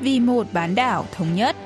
vì một bán đảo thống nhất.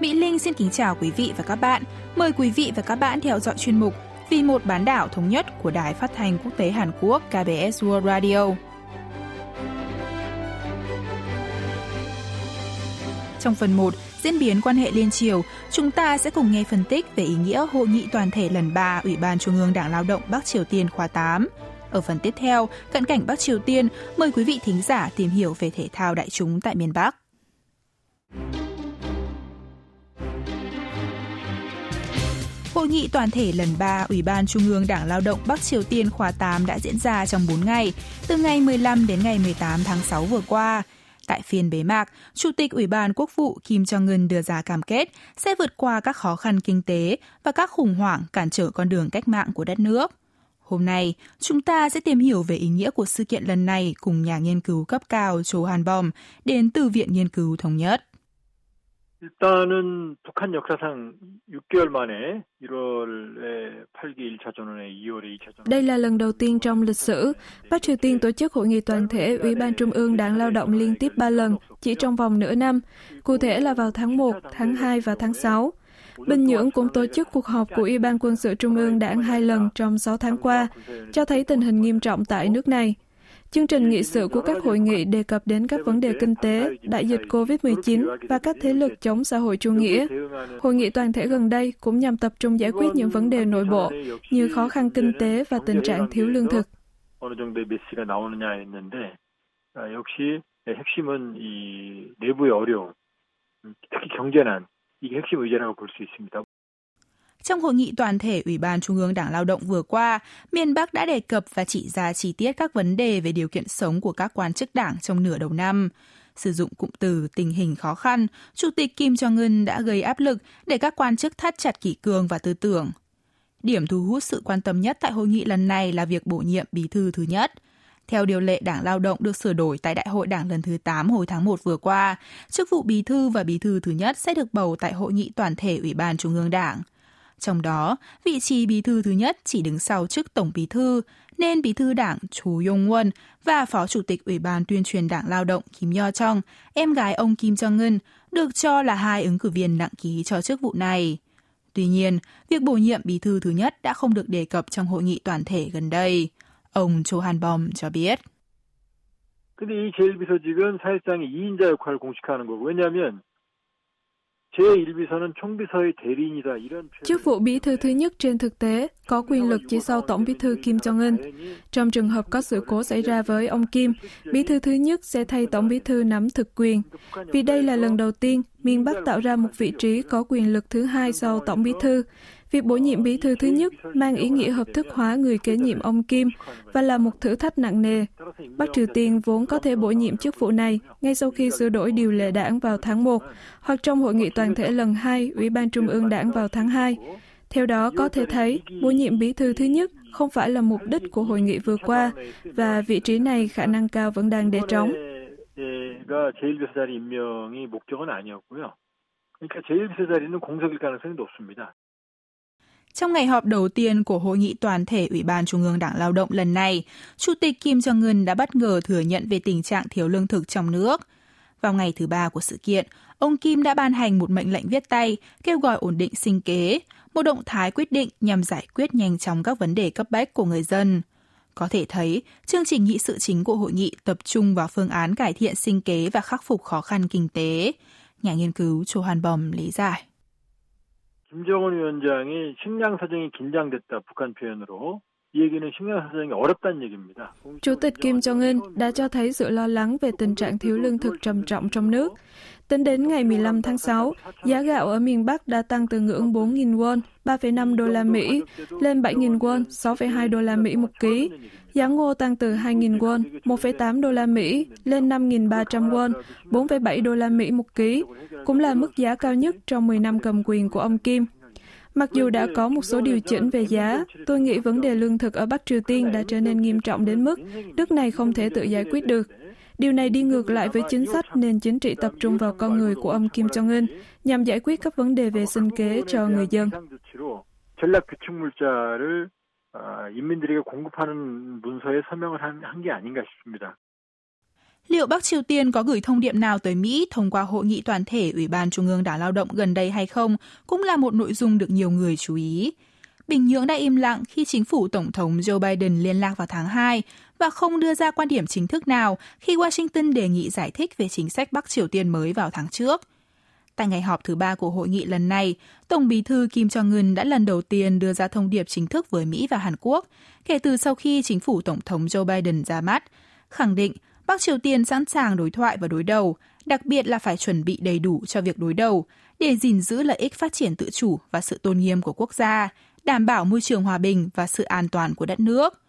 Mỹ Linh xin kính chào quý vị và các bạn. Mời quý vị và các bạn theo dõi chuyên mục Vì một bán đảo thống nhất của Đài Phát thanh Quốc tế Hàn Quốc KBS World Radio. Trong phần 1, diễn biến quan hệ liên triều, chúng ta sẽ cùng nghe phân tích về ý nghĩa hội nghị toàn thể lần 3 Ủy ban Trung ương Đảng Lao động Bắc Triều Tiên khóa 8. Ở phần tiếp theo, cận cảnh Bắc Triều Tiên, mời quý vị thính giả tìm hiểu về thể thao đại chúng tại miền Bắc. Hội nghị toàn thể lần 3 Ủy ban Trung ương Đảng Lao động Bắc Triều Tiên khóa 8 đã diễn ra trong 4 ngày, từ ngày 15 đến ngày 18 tháng 6 vừa qua. Tại phiên bế mạc, Chủ tịch Ủy ban Quốc vụ Kim Jong-un đưa ra cam kết sẽ vượt qua các khó khăn kinh tế và các khủng hoảng cản trở con đường cách mạng của đất nước Hôm nay, chúng ta sẽ tìm hiểu về ý nghĩa của sự kiện lần này cùng nhà nghiên cứu cấp cao Cho Han Bom đến từ Viện Nghiên cứu Thống nhất. 일단은 북한 역사상 6개월 만에 1월에 8기 1차 전원회, 2월에 2차 전원회. Đây là lần đầu tiên trong lịch sử, Bắc Triều Tiên tổ chức hội nghị toàn thể Ủy ban Trung ương Đảng Lao động liên tiếp 3 lần, chỉ trong vòng nửa năm, cụ thể là vào tháng 1, tháng 2 và tháng 6. Bình Nhưỡng cũng tổ chức cuộc họp của Ủy ban Quân sự Trung ương Đảng hai lần trong 6 tháng qua, cho thấy tình hình nghiêm trọng tại nước này. Chương trình nghị sự của các hội nghị đề cập đến các vấn đề kinh tế, đại dịch COVID-19 và các thế lực chống xã hội chủ nghĩa. Hội nghị toàn thể gần đây cũng nhằm tập trung giải quyết những vấn đề nội bộ như khó khăn kinh tế và tình trạng thiếu lương thực. 핵심은 이 내부의 어려움, 특히 경제난 이게 핵심 의제라고 볼 수 있습니다. Trong hội nghị toàn thể Ủy ban Trung ương Đảng Lao động vừa qua, miền Bắc đã đề cập và chỉ ra chi tiết các vấn đề về điều kiện sống của các quan chức đảng trong nửa đầu năm. Sử dụng cụm từ tình hình khó khăn, Chủ tịch Kim Jong-un đã gây áp lực để các quan chức thắt chặt kỷ cương và tư tưởng. Điểm thu hút sự quan tâm nhất tại hội nghị lần này là việc bổ nhiệm bí thư thứ nhất. theo điều lệ Đảng Lao động được sửa đổi tại Đại hội Đảng lần thứ 8 hồi tháng 1 vừa qua, chức vụ bí thư và bí thư thứ nhất sẽ được bầu tại hội nghị toàn thể Ủy ban Trung ương Đảng. Trong đó, vị trí bí thư thứ nhất chỉ đứng sau chức tổng bí thư, nên bí thư đảng Chú Yong Won và phó chủ tịch Ủy ban tuyên truyền Đảng Lao động Kim Yo Chong, em gái ông Kim Jong Un, được cho là hai ứng cử viên nặng ký cho chức vụ này. Tuy nhiên, việc bổ nhiệm bí thư thứ nhất đã không được đề cập trong hội nghị toàn thể gần đây. Ông Cho Han Bom cho biết. 근데 이 제1비서직은 사실상 2인자 역할을 공식하는 거고 왜냐하면 Chức vụ bí thư thứ nhất trên thực tế có quyền lực chỉ sau Tổng bí thư Kim Jong-un. Trong trường hợp có sự cố xảy ra với ông Kim, bí thư thứ nhất sẽ thay Tổng bí thư nắm thực quyền. Vì đây là lần đầu tiên miền Bắc tạo ra một vị trí có quyền lực thứ hai sau Tổng bí thư. Việc bổ nhiệm bí thư thứ nhất mang ý nghĩa hợp thức hóa người kế nhiệm ông Kim và là một thử thách nặng nề. Bắc Triều Tiên vốn có thể bổ nhiệm chức vụ này ngay sau khi sửa đổi điều lệ đảng vào tháng 1 hoặc trong hội nghị toàn thể lần 2 Ủy ban Trung ương đảng vào tháng 2. Theo đó có thể thấy, bổ nhiệm bí thư thứ nhất không phải là mục đích của hội nghị vừa qua và vị trí này khả năng cao vẫn đang để trống. 그러니까 제1비서 자리는 공석일 가능성이 높습니다. Trong ngày họp đầu tiên của hội nghị toàn thể Ủy ban Trung ương Đảng Lao động lần này, Chủ tịch Kim Jong-un đã bất ngờ thừa nhận về tình trạng thiếu lương thực trong nước. Vào ngày thứ ba của sự kiện, ông Kim đã ban hành một mệnh lệnh viết tay kêu gọi ổn định sinh kế, một động thái quyết định nhằm giải quyết nhanh chóng các vấn đề cấp bách của người dân. Có thể thấy, chương trình nghị sự chính của hội nghị tập trung vào phương án cải thiện sinh kế và khắc phục khó khăn kinh tế. Nhà nghiên cứu Cho Han Bom lý giải. 김정은 위원장이 식량 사정이 긴장됐다 북한 표현으로 이 얘기는 식량 사정이 어렵다는 얘기입니다. Chủ tịch Kim Jong-un đã cho thấy sự lo lắng về tình trạng thiếu lương thực trầm trọng trong nước. Tính đến ngày 15 tháng 6, giá gạo ở miền Bắc đã tăng từ ngưỡng 4.000 won, 3,5 đô la Mỹ, lên 7.000 won, 6,2 đô la Mỹ một ký. Giá ngô tăng từ 2.000 won, 1,8 đô la Mỹ, lên 5.300 won, 4,7 đô la Mỹ một ký, cũng là mức giá cao nhất trong 10 năm cầm quyền của ông Kim. Mặc dù đã có một số điều chỉnh về giá, tôi nghĩ vấn đề lương thực ở Bắc Triều Tiên đã trở nên nghiêm trọng đến mức nước này không thể tự giải quyết được. Điều này đi ngược lại với chính sách nền chính trị tập trung vào con người của ông Kim Jong-un nhằm giải quyết các vấn đề về sinh kế cho người dân. 인민들에게 공급하는 문서에 서명을 한 게 아닌가 싶습니다. Liệu Bắc Triều Tiên có gửi thông điệp nào tới Mỹ thông qua hội nghị toàn thể Ủy ban Trung ương Đảng Lao động gần đây hay không cũng là một nội dung được nhiều người chú ý. Bình Nhưỡng đã im lặng khi chính phủ Tổng thống Joe Biden liên lạc vào tháng 2 và không đưa ra quan điểm chính thức nào khi Washington đề nghị giải thích về chính sách Bắc Triều Tiên mới vào tháng trước. Tại ngày họp thứ ba của hội nghị lần này, Tổng bí thư Kim Jong-un đã lần đầu tiên đưa ra thông điệp chính thức với Mỹ và Hàn Quốc kể từ sau khi chính phủ Tổng thống Joe Biden ra mắt, khẳng định Bắc Triều Tiên sẵn sàng đối thoại và đối đầu, đặc biệt là phải chuẩn bị đầy đủ cho việc đối đầu, để gìn giữ lợi ích phát triển tự chủ và sự tôn nghiêm của quốc gia, đảm bảo môi trường hòa bình và sự an toàn của đất nước.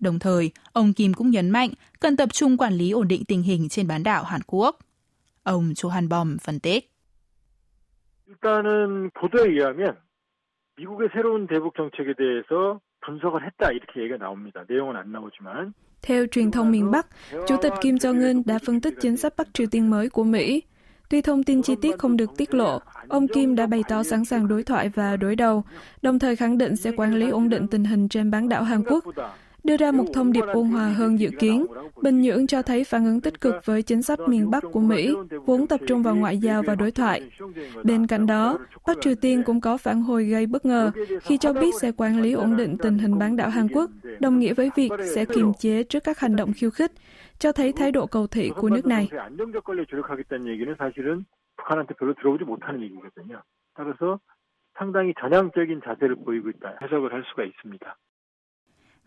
Đồng thời, ông Kim cũng nhấn mạnh cần tập trung quản lý ổn định tình hình trên bán đảo Hàn Quốc. Ông Cho Han Bom phân tích. 일단은 보도에 의하면 미국의 새로운 대북 정책에 대해서 분석을 했다 이렇게 얘기가 나옵니다. 내용은 안 나오지만 theo truyền thông miền Bắc, Chủ tịch Kim Jong-un đã phân tích chính sách Bắc Triều Tiên mới của Mỹ. Tuy thông tin chi tiết không được tiết lộ, ông Kim đã bày tỏ sẵn sàng đối thoại và đối đầu, đồng thời khẳng định sẽ quản lý ổn định tình hình trên bán đảo Hàn Quốc đưa ra một thông điệp ôn hòa hơn dự kiến. Bình Nhưỡng cho thấy phản ứng tích cực với chính sách miền Bắc của Mỹ, vốn tập trung vào ngoại giao và đối thoại. Bên cạnh đó, Bắc Triều Tiên cũng có phản hồi gây bất ngờ khi cho biết sẽ quản lý ổn định tình hình bán đảo Hàn Quốc, đồng nghĩa với việc sẽ kiềm chế trước các hành động khiêu khích, cho thấy thái độ cầu thị của nước này. 따라서 상당히 전향적인 자세를 보이고 있다 해석을 할 수가 있습니다.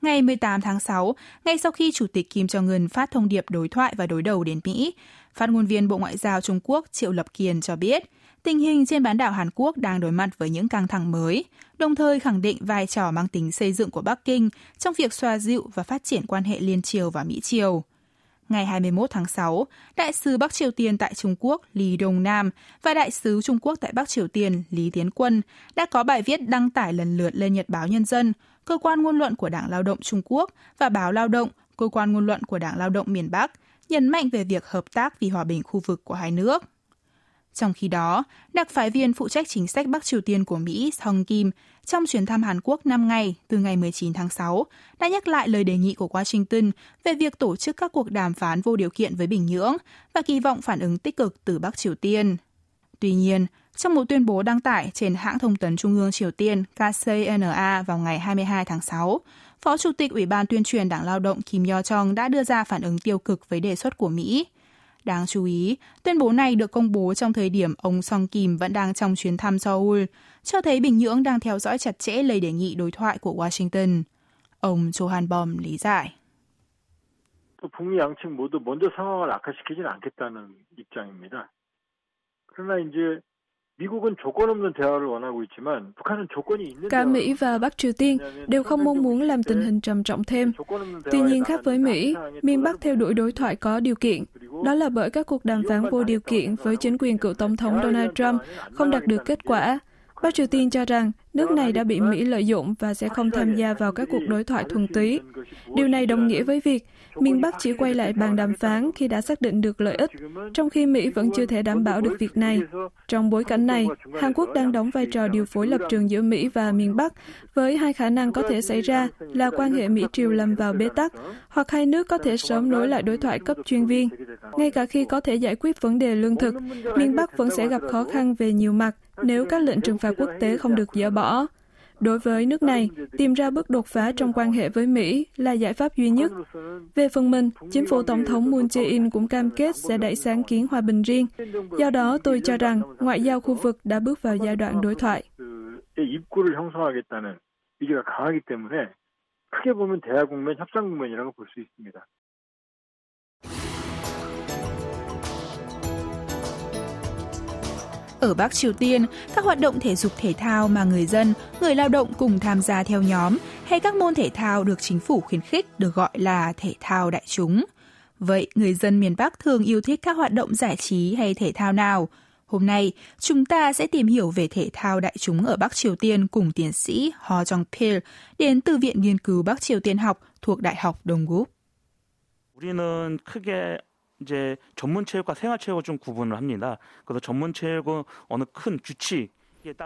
Ngày 18 tháng 6, ngay sau khi Chủ tịch Kim Jong-un phát thông điệp đối thoại và đối đầu đến Mỹ, phát ngôn viên Bộ Ngoại giao Trung Quốc Triệu Lập Kiên cho biết, tình hình trên bán đảo Hàn Quốc đang đối mặt với những căng thẳng mới, đồng thời khẳng định vai trò mang tính xây dựng của Bắc Kinh trong việc xoa dịu và phát triển quan hệ liên triều và Mỹ triều. Ngày 21 tháng 6, Đại sứ Bắc Triều Tiên tại Trung Quốc Lý Đông Nam và Đại sứ Trung Quốc tại Bắc Triều Tiên Lý Tiến Quân đã có bài viết đăng tải lần lượt lên Nhật báo Nhân dân, cơ quan ngôn luận của Đảng Lao động Trung Quốc và báo Lao động, cơ quan ngôn luận của Đảng Lao động miền Bắc, nhấn mạnh về việc hợp tác vì hòa bình khu vực của hai nước. Trong khi đó, đặc phái viên phụ trách chính sách Bắc Triều Tiên của Mỹ Song Kim trong chuyến thăm Hàn Quốc 5 ngày từ ngày 19 tháng 6 đã nhắc lại lời đề nghị của Washington về việc tổ chức các cuộc đàm phán vô điều kiện với Bình Nhưỡng và kỳ vọng phản ứng tích cực từ Bắc Triều Tiên. Tuy nhiên, trong một tuyên bố đăng tải trên hãng thông tấn Trung ương Triều Tiên KCNA vào ngày 22 tháng 6, Phó Chủ tịch Ủy ban tuyên truyền Đảng Lao động Kim Yo Chong đã đưa ra phản ứng tiêu cực với đề xuất của Mỹ. Đáng chú ý, tuyên bố này được công bố trong thời điểm ông Song Kim vẫn đang trong chuyến thăm Seoul, cho thấy Bình Nhưỡng đang theo dõi chặt chẽ lời đề nghị đối thoại của Washington. Ông Cho Han Bom lý giải. 북미 양측 모두 먼저 상황을 악화시키지는 않겠다는 입장입니다. 그러나 이제 Cả Mỹ và Bắc Triều Tiên đều không mong muốn làm tình hình trầm trọng thêm. Tuy nhiên khác với Mỹ, miền Bắc theo đuổi đối thoại có điều kiện. Đó là bởi các cuộc đàm phán vô điều kiện với chính quyền cựu Tổng thống Donald Trump không đạt được kết quả. Bắc Triều Tiên cho rằng nước này đã bị Mỹ lợi dụng và sẽ không tham gia vào các cuộc đối thoại thuần túy. Điều này đồng nghĩa với việc miền Bắc chỉ quay lại bàn đàm phán khi đã xác định được lợi ích, trong khi Mỹ vẫn chưa thể đảm bảo được việc này. Trong bối cảnh này, Hàn Quốc đang đóng vai trò điều phối lập trường giữa Mỹ và miền Bắc, với hai khả năng có thể xảy ra là quan hệ Mỹ-Triều lâm vào bế tắc, hoặc hai nước có thể sớm nối lại đối thoại cấp chuyên viên. Ngay cả khi có thể giải quyết vấn đề lương thực, miền Bắc vẫn sẽ gặp khó khăn về nhiều mặt nếu các lệnh trừng phạt quốc tế không được dỡ bỏ. Đối với nước này, tìm ra bước đột phá trong quan hệ với Mỹ là giải pháp duy nhất. Về phần mình, chính phủ Tổng thống Moon Jae-in cũng cam kết sẽ đẩy sáng kiến hòa bình riêng. Do đó, tôi cho rằng ngoại giao khu vực đã bước vào giai đoạn đối thoại. Ở Bắc Triều Tiên, các hoạt động thể dục thể thao mà người dân, người lao động cùng tham gia theo nhóm hay các môn thể thao được chính phủ khuyến khích được gọi là thể thao đại chúng. Vậy người dân miền Bắc thường yêu thích các hoạt động giải trí hay thể thao nào? Hôm nay, chúng ta sẽ tìm hiểu về thể thao đại chúng ở Bắc Triều Tiên cùng tiến sĩ Ho Jong Pil đến từ Viện Nghiên cứu Bắc Triều Tiên học thuộc Đại học Đông Gúc. 우리는 크게 이제 전문 체육과 생활 체육을 좀 구분을 합니다. 그래서 전문 체육은 어느 큰 규칙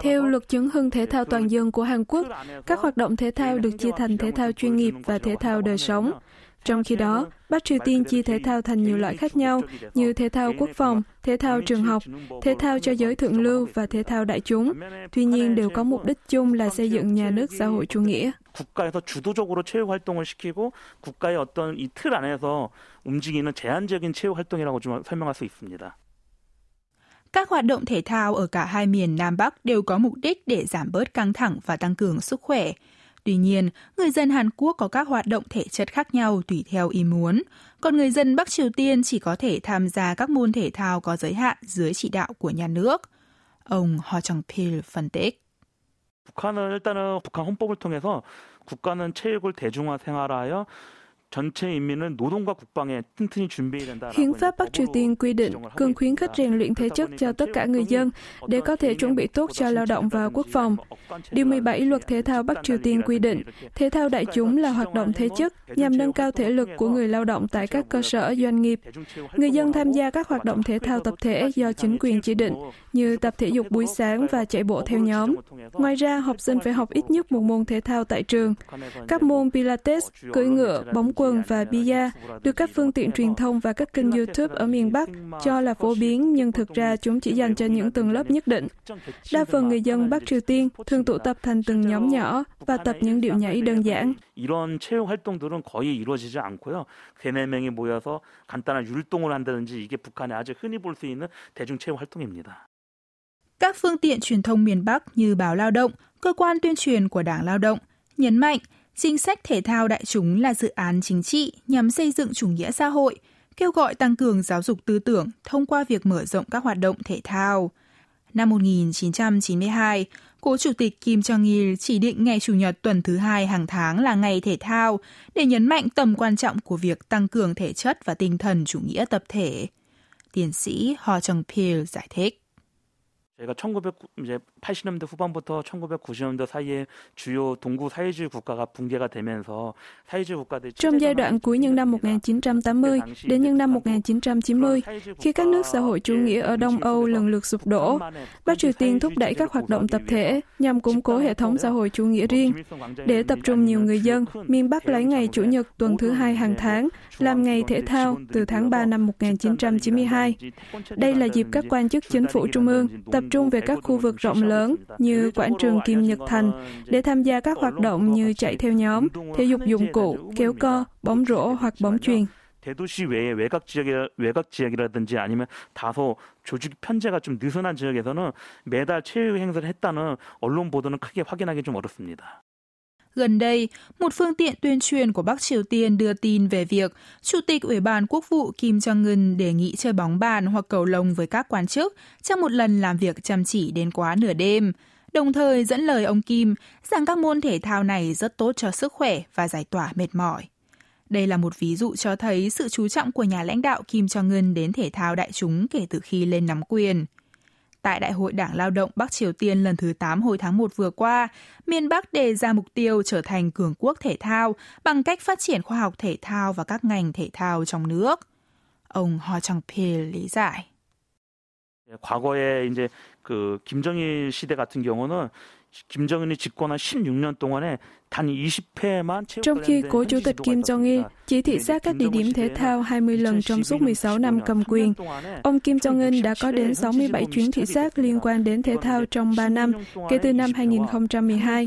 Theo luật chứng hưng thể thao toàn dân của Hàn Quốc, các hoạt động thể thao được chia thành thể thao chuyên nghiệp và thể thao đời sống. Trong khi đó, Bắc Triều Tiên chia thể thao thành nhiều loại khác nhau như thể thao quốc phòng, thể thao trường học, thể thao cho giới thượng lưu và thể thao đại chúng. Tuy nhiên đều có mục đích chung là xây dựng nhà nước xã hội chủ nghĩa. 국가에서 주도적으로 체육 활동을 시키고 국가의 어떤 이 틀 안에서 움직이는 제한적인 체육 활동이라고 좀 설명할 수 있습니다. Các hoạt động thể thao ở cả hai miền Nam Bắc đều có mục đích để giảm bớt căng thẳng và tăng cường sức khỏe. Tuy nhiên, người dân Hàn Quốc có các hoạt động thể chất khác nhau tùy theo ý muốn, còn người dân Bắc Triều Tiên chỉ có thể tham gia các môn thể thao có giới hạn dưới chỉ đạo của nhà nước. Ông Ho Chang-pil phân tích. 북한은 일단은 북한 헌법을 통해서 국가는 체육을 대중화생활하여 Hiến pháp Bắc Triều Tiên quy định cần khuyến khích rèn luyện thể chất cho tất cả người dân để có thể chuẩn bị tốt cho lao động và quốc phòng. Điều 17 luật thể thao Bắc Triều Tiên quy định, thể thao đại chúng là hoạt động thể chất nhằm nâng cao thể lực của người lao động tại các cơ sở doanh nghiệp. Người dân tham gia các hoạt động thể thao tập thể do chính quyền chỉ định, như tập thể dục buổi sáng và chạy bộ theo nhóm. Ngoài ra, học sinh phải học ít nhất một môn thể thao tại trường. Các môn Pilates, cưỡi ngựa, bóng quần và bia được các phương tiện truyền thông và các kênh YouTube ở miền Bắc cho là phổ biến nhưng thực ra chúng chỉ dành cho những tầng lớp nhất định. Đa phần người dân Bắc Triều Tiên thường tụ tập thành từng nhóm nhỏ và tập những điệu nhảy đơn giản. 이런 체육 활동들은 거의 이루어지지 않고요. 세네 명이 모여서 간단한 율동을 한다든지 이게 북한에 아주 흔히 볼 수 있는 대중 체육 활동입니다. Các phương tiện truyền thông miền Bắc như Báo Lao động, cơ quan tuyên truyền của Đảng Lao động, nhấn mạnh chính sách thể thao đại chúng là dự án chính trị nhằm xây dựng chủ nghĩa xã hội, kêu gọi tăng cường giáo dục tư tưởng thông qua việc mở rộng các hoạt động thể thao. Năm 1992, cố chủ tịch Kim Jong-il chỉ định ngày Chủ nhật tuần thứ hai hàng tháng là ngày thể thao để nhấn mạnh tầm quan trọng của việc tăng cường thể chất và tinh thần chủ nghĩa tập thể. Tiến sĩ Ho Chung Pil giải thích. 제가 1980년대 후반부터 1990년대 사이에 주요 동구 사회주의 국가가 붕괴가 되면서 사회주의 국가들이 Trong giai đoạn cuối những năm 1980 đến những năm 1990, khi các nước xã hội chủ nghĩa ở Đông Âu lần lượt sụp đổ, Bắc Triều Tiên thúc đẩy các hoạt động tập thể nhằm củng cố hệ thống xã hội chủ nghĩa riêng. Để tập trung nhiều người dân, miền Bắc lấy ngày Chủ nhật tuần thứ hai hàng tháng làm ngày thể thao từ tháng 3 năm 1992. Đây là dịp các quan chức chính phủ trung ương tập trung về các khu vực rộng lớn như quảng trường Kim Nhật Thành để tham gia các hoạt động như chạy theo nhóm, thể dục dụng cụ, kéo co, bóng rổ hoặc bóng chuyền. 대도시 외의 외곽 지역 외곽 지역이라든지 아니면 다소 조직 편제가 좀 느슨한 지역에서는 매달 체육 행사를 했다는 언론 보도는 크게 확인하기 좀 어렵습니다. Gần đây, một phương tiện tuyên truyền của Bắc Triều Tiên đưa tin về việc Chủ tịch Ủy ban Quốc vụ Kim Jong-un đề nghị chơi bóng bàn hoặc cầu lông với các quan chức trong một lần làm việc chăm chỉ đến quá nửa đêm, đồng thời dẫn lời ông Kim rằng các môn thể thao này rất tốt cho sức khỏe và giải tỏa mệt mỏi. Đây là một ví dụ cho thấy sự chú trọng của nhà lãnh đạo Kim Jong-un đến thể thao đại chúng kể từ khi lên nắm quyền. Tại Đại hội Đảng Lao động Bắc Triều Tiên lần thứ 8 hồi tháng 1 vừa qua, miền Bắc đề ra mục tiêu trở thành cường quốc thể thao bằng cách phát triển khoa học thể thao và các ngành thể thao trong nước. Ông Ho Chang-pil lý giải. 과거에 이제 그 김정일 시대 같은 경우는 김정은이 집권한 16년 동안에 trong khi cố chủ tịch Kim Jong-il chỉ thị sát các địa điểm thể thao 20 lần trong suốt 16 năm cầm quyền, ông Kim Jong-un đã có đến 67 chuyến thị sát liên quan đến thể thao trong 3 năm kể từ năm 2012.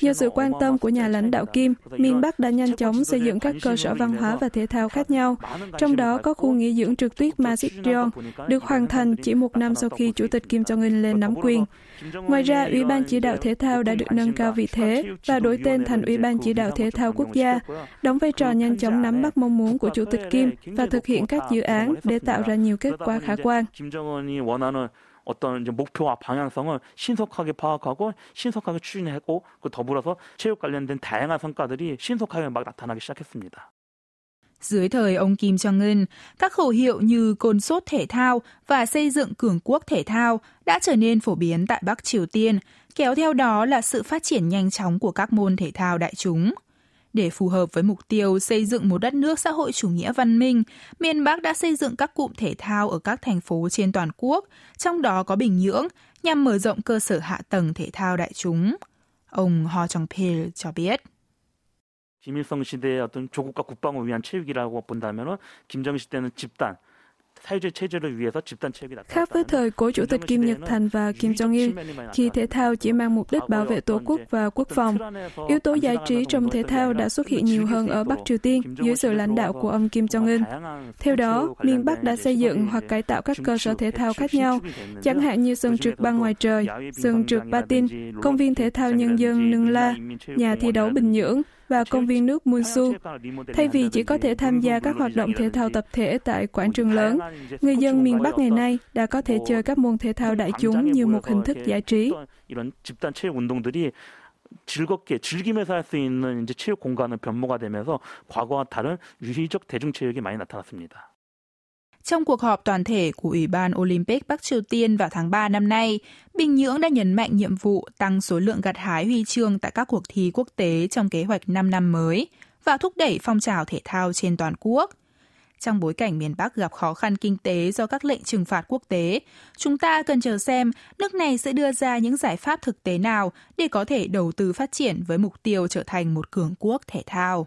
Nhờ sự quan tâm của nhà lãnh đạo Kim, miền Bắc đã nhanh chóng xây dựng các cơ sở văn hóa và thể thao khác nhau, trong đó có khu nghỉ dưỡng trượt tuyết Masiccheon, được hoàn thành chỉ một năm sau khi chủ tịch Kim Jong-un lên nắm quyền. Ngoài ra, Ủy ban chỉ đạo thể thao đã được nâng cao vị thế và đổi tên thành Ủy ban chỉ đạo thể thao quốc gia, đóng vai trò nhanh chóng nắm bắt mong muốn của Chủ tịch Kim và thực hiện các dự án để tạo ra nhiều kết quả khả quan. 어떤 이제 목표와 방향성을 신속하게 파악하고 신속하게 추진하고 그 더불어서 체육 관련된 다양한 성과들이 신속하게 막 나타나기 시작했습니다. Dưới thời ông Kim Jong-un, các khẩu hiệu như côn sốt thể thao và xây dựng cường quốc thể thao đã trở nên phổ biến tại Bắc Triều Tiên, kéo theo đó là sự phát triển nhanh chóng của các môn thể thao đại chúng. Để phù hợp với mục tiêu xây dựng một đất nước xã hội chủ nghĩa văn minh, miền Bắc đã xây dựng các cụm thể thao ở các thành phố trên toàn quốc, trong đó có Bình Nhưỡng, nhằm mở rộng cơ sở hạ tầng thể thao đại chúng. Ông Ho Chong-pil cho biết. 김일성 시대의 어떤 조국과 국방을 위한 체육이라고 본다면은 김정일 때는 집단 Khác với thời của Chủ tịch Kim Nhật Thành và Kim Jong-il, khi thể thao chỉ mang mục đích bảo vệ tổ quốc và quốc phòng, yếu tố giải trí trong thể thao đã xuất hiện nhiều hơn ở Bắc Triều Tiên dưới sự lãnh đạo của ông Kim Jong-un. Theo đó, miền Bắc đã xây dựng hoặc cải tạo các cơ sở thể thao khác nhau, chẳng hạn như sân trượt băng ngoài trời, sân trượt patin, công viên thể thao nhân dân Nương La, nhà thi đấu Bình Nhưỡng, và công viên nước Munsu. Thay vì chỉ có thể tham gia các hoạt động thể thao tập thể tại quảng trường lớn, người dân miền Bắc ngày nay đã có thể chơi các môn thể thao đại chúng như một hình thức giải trí. 즐겁게 즐기면서 할 수 있는 이제 체육 공간은 변모가 되면서 과거와 다른 유희적 대중체육이 많이 나타났습니다. Trong cuộc họp toàn thể của Ủy ban Olympic Bắc Triều Tiên vào tháng 3 năm nay, Bình Nhưỡng đã nhấn mạnh nhiệm vụ tăng số lượng gặt hái huy chương tại các cuộc thi quốc tế trong kế hoạch 5 năm mới và thúc đẩy phong trào thể thao trên toàn quốc. Trong bối cảnh miền Bắc gặp khó khăn kinh tế do các lệnh trừng phạt quốc tế, chúng ta cần chờ xem nước này sẽ đưa ra những giải pháp thực tế nào để có thể đầu tư phát triển với mục tiêu trở thành một cường quốc thể thao.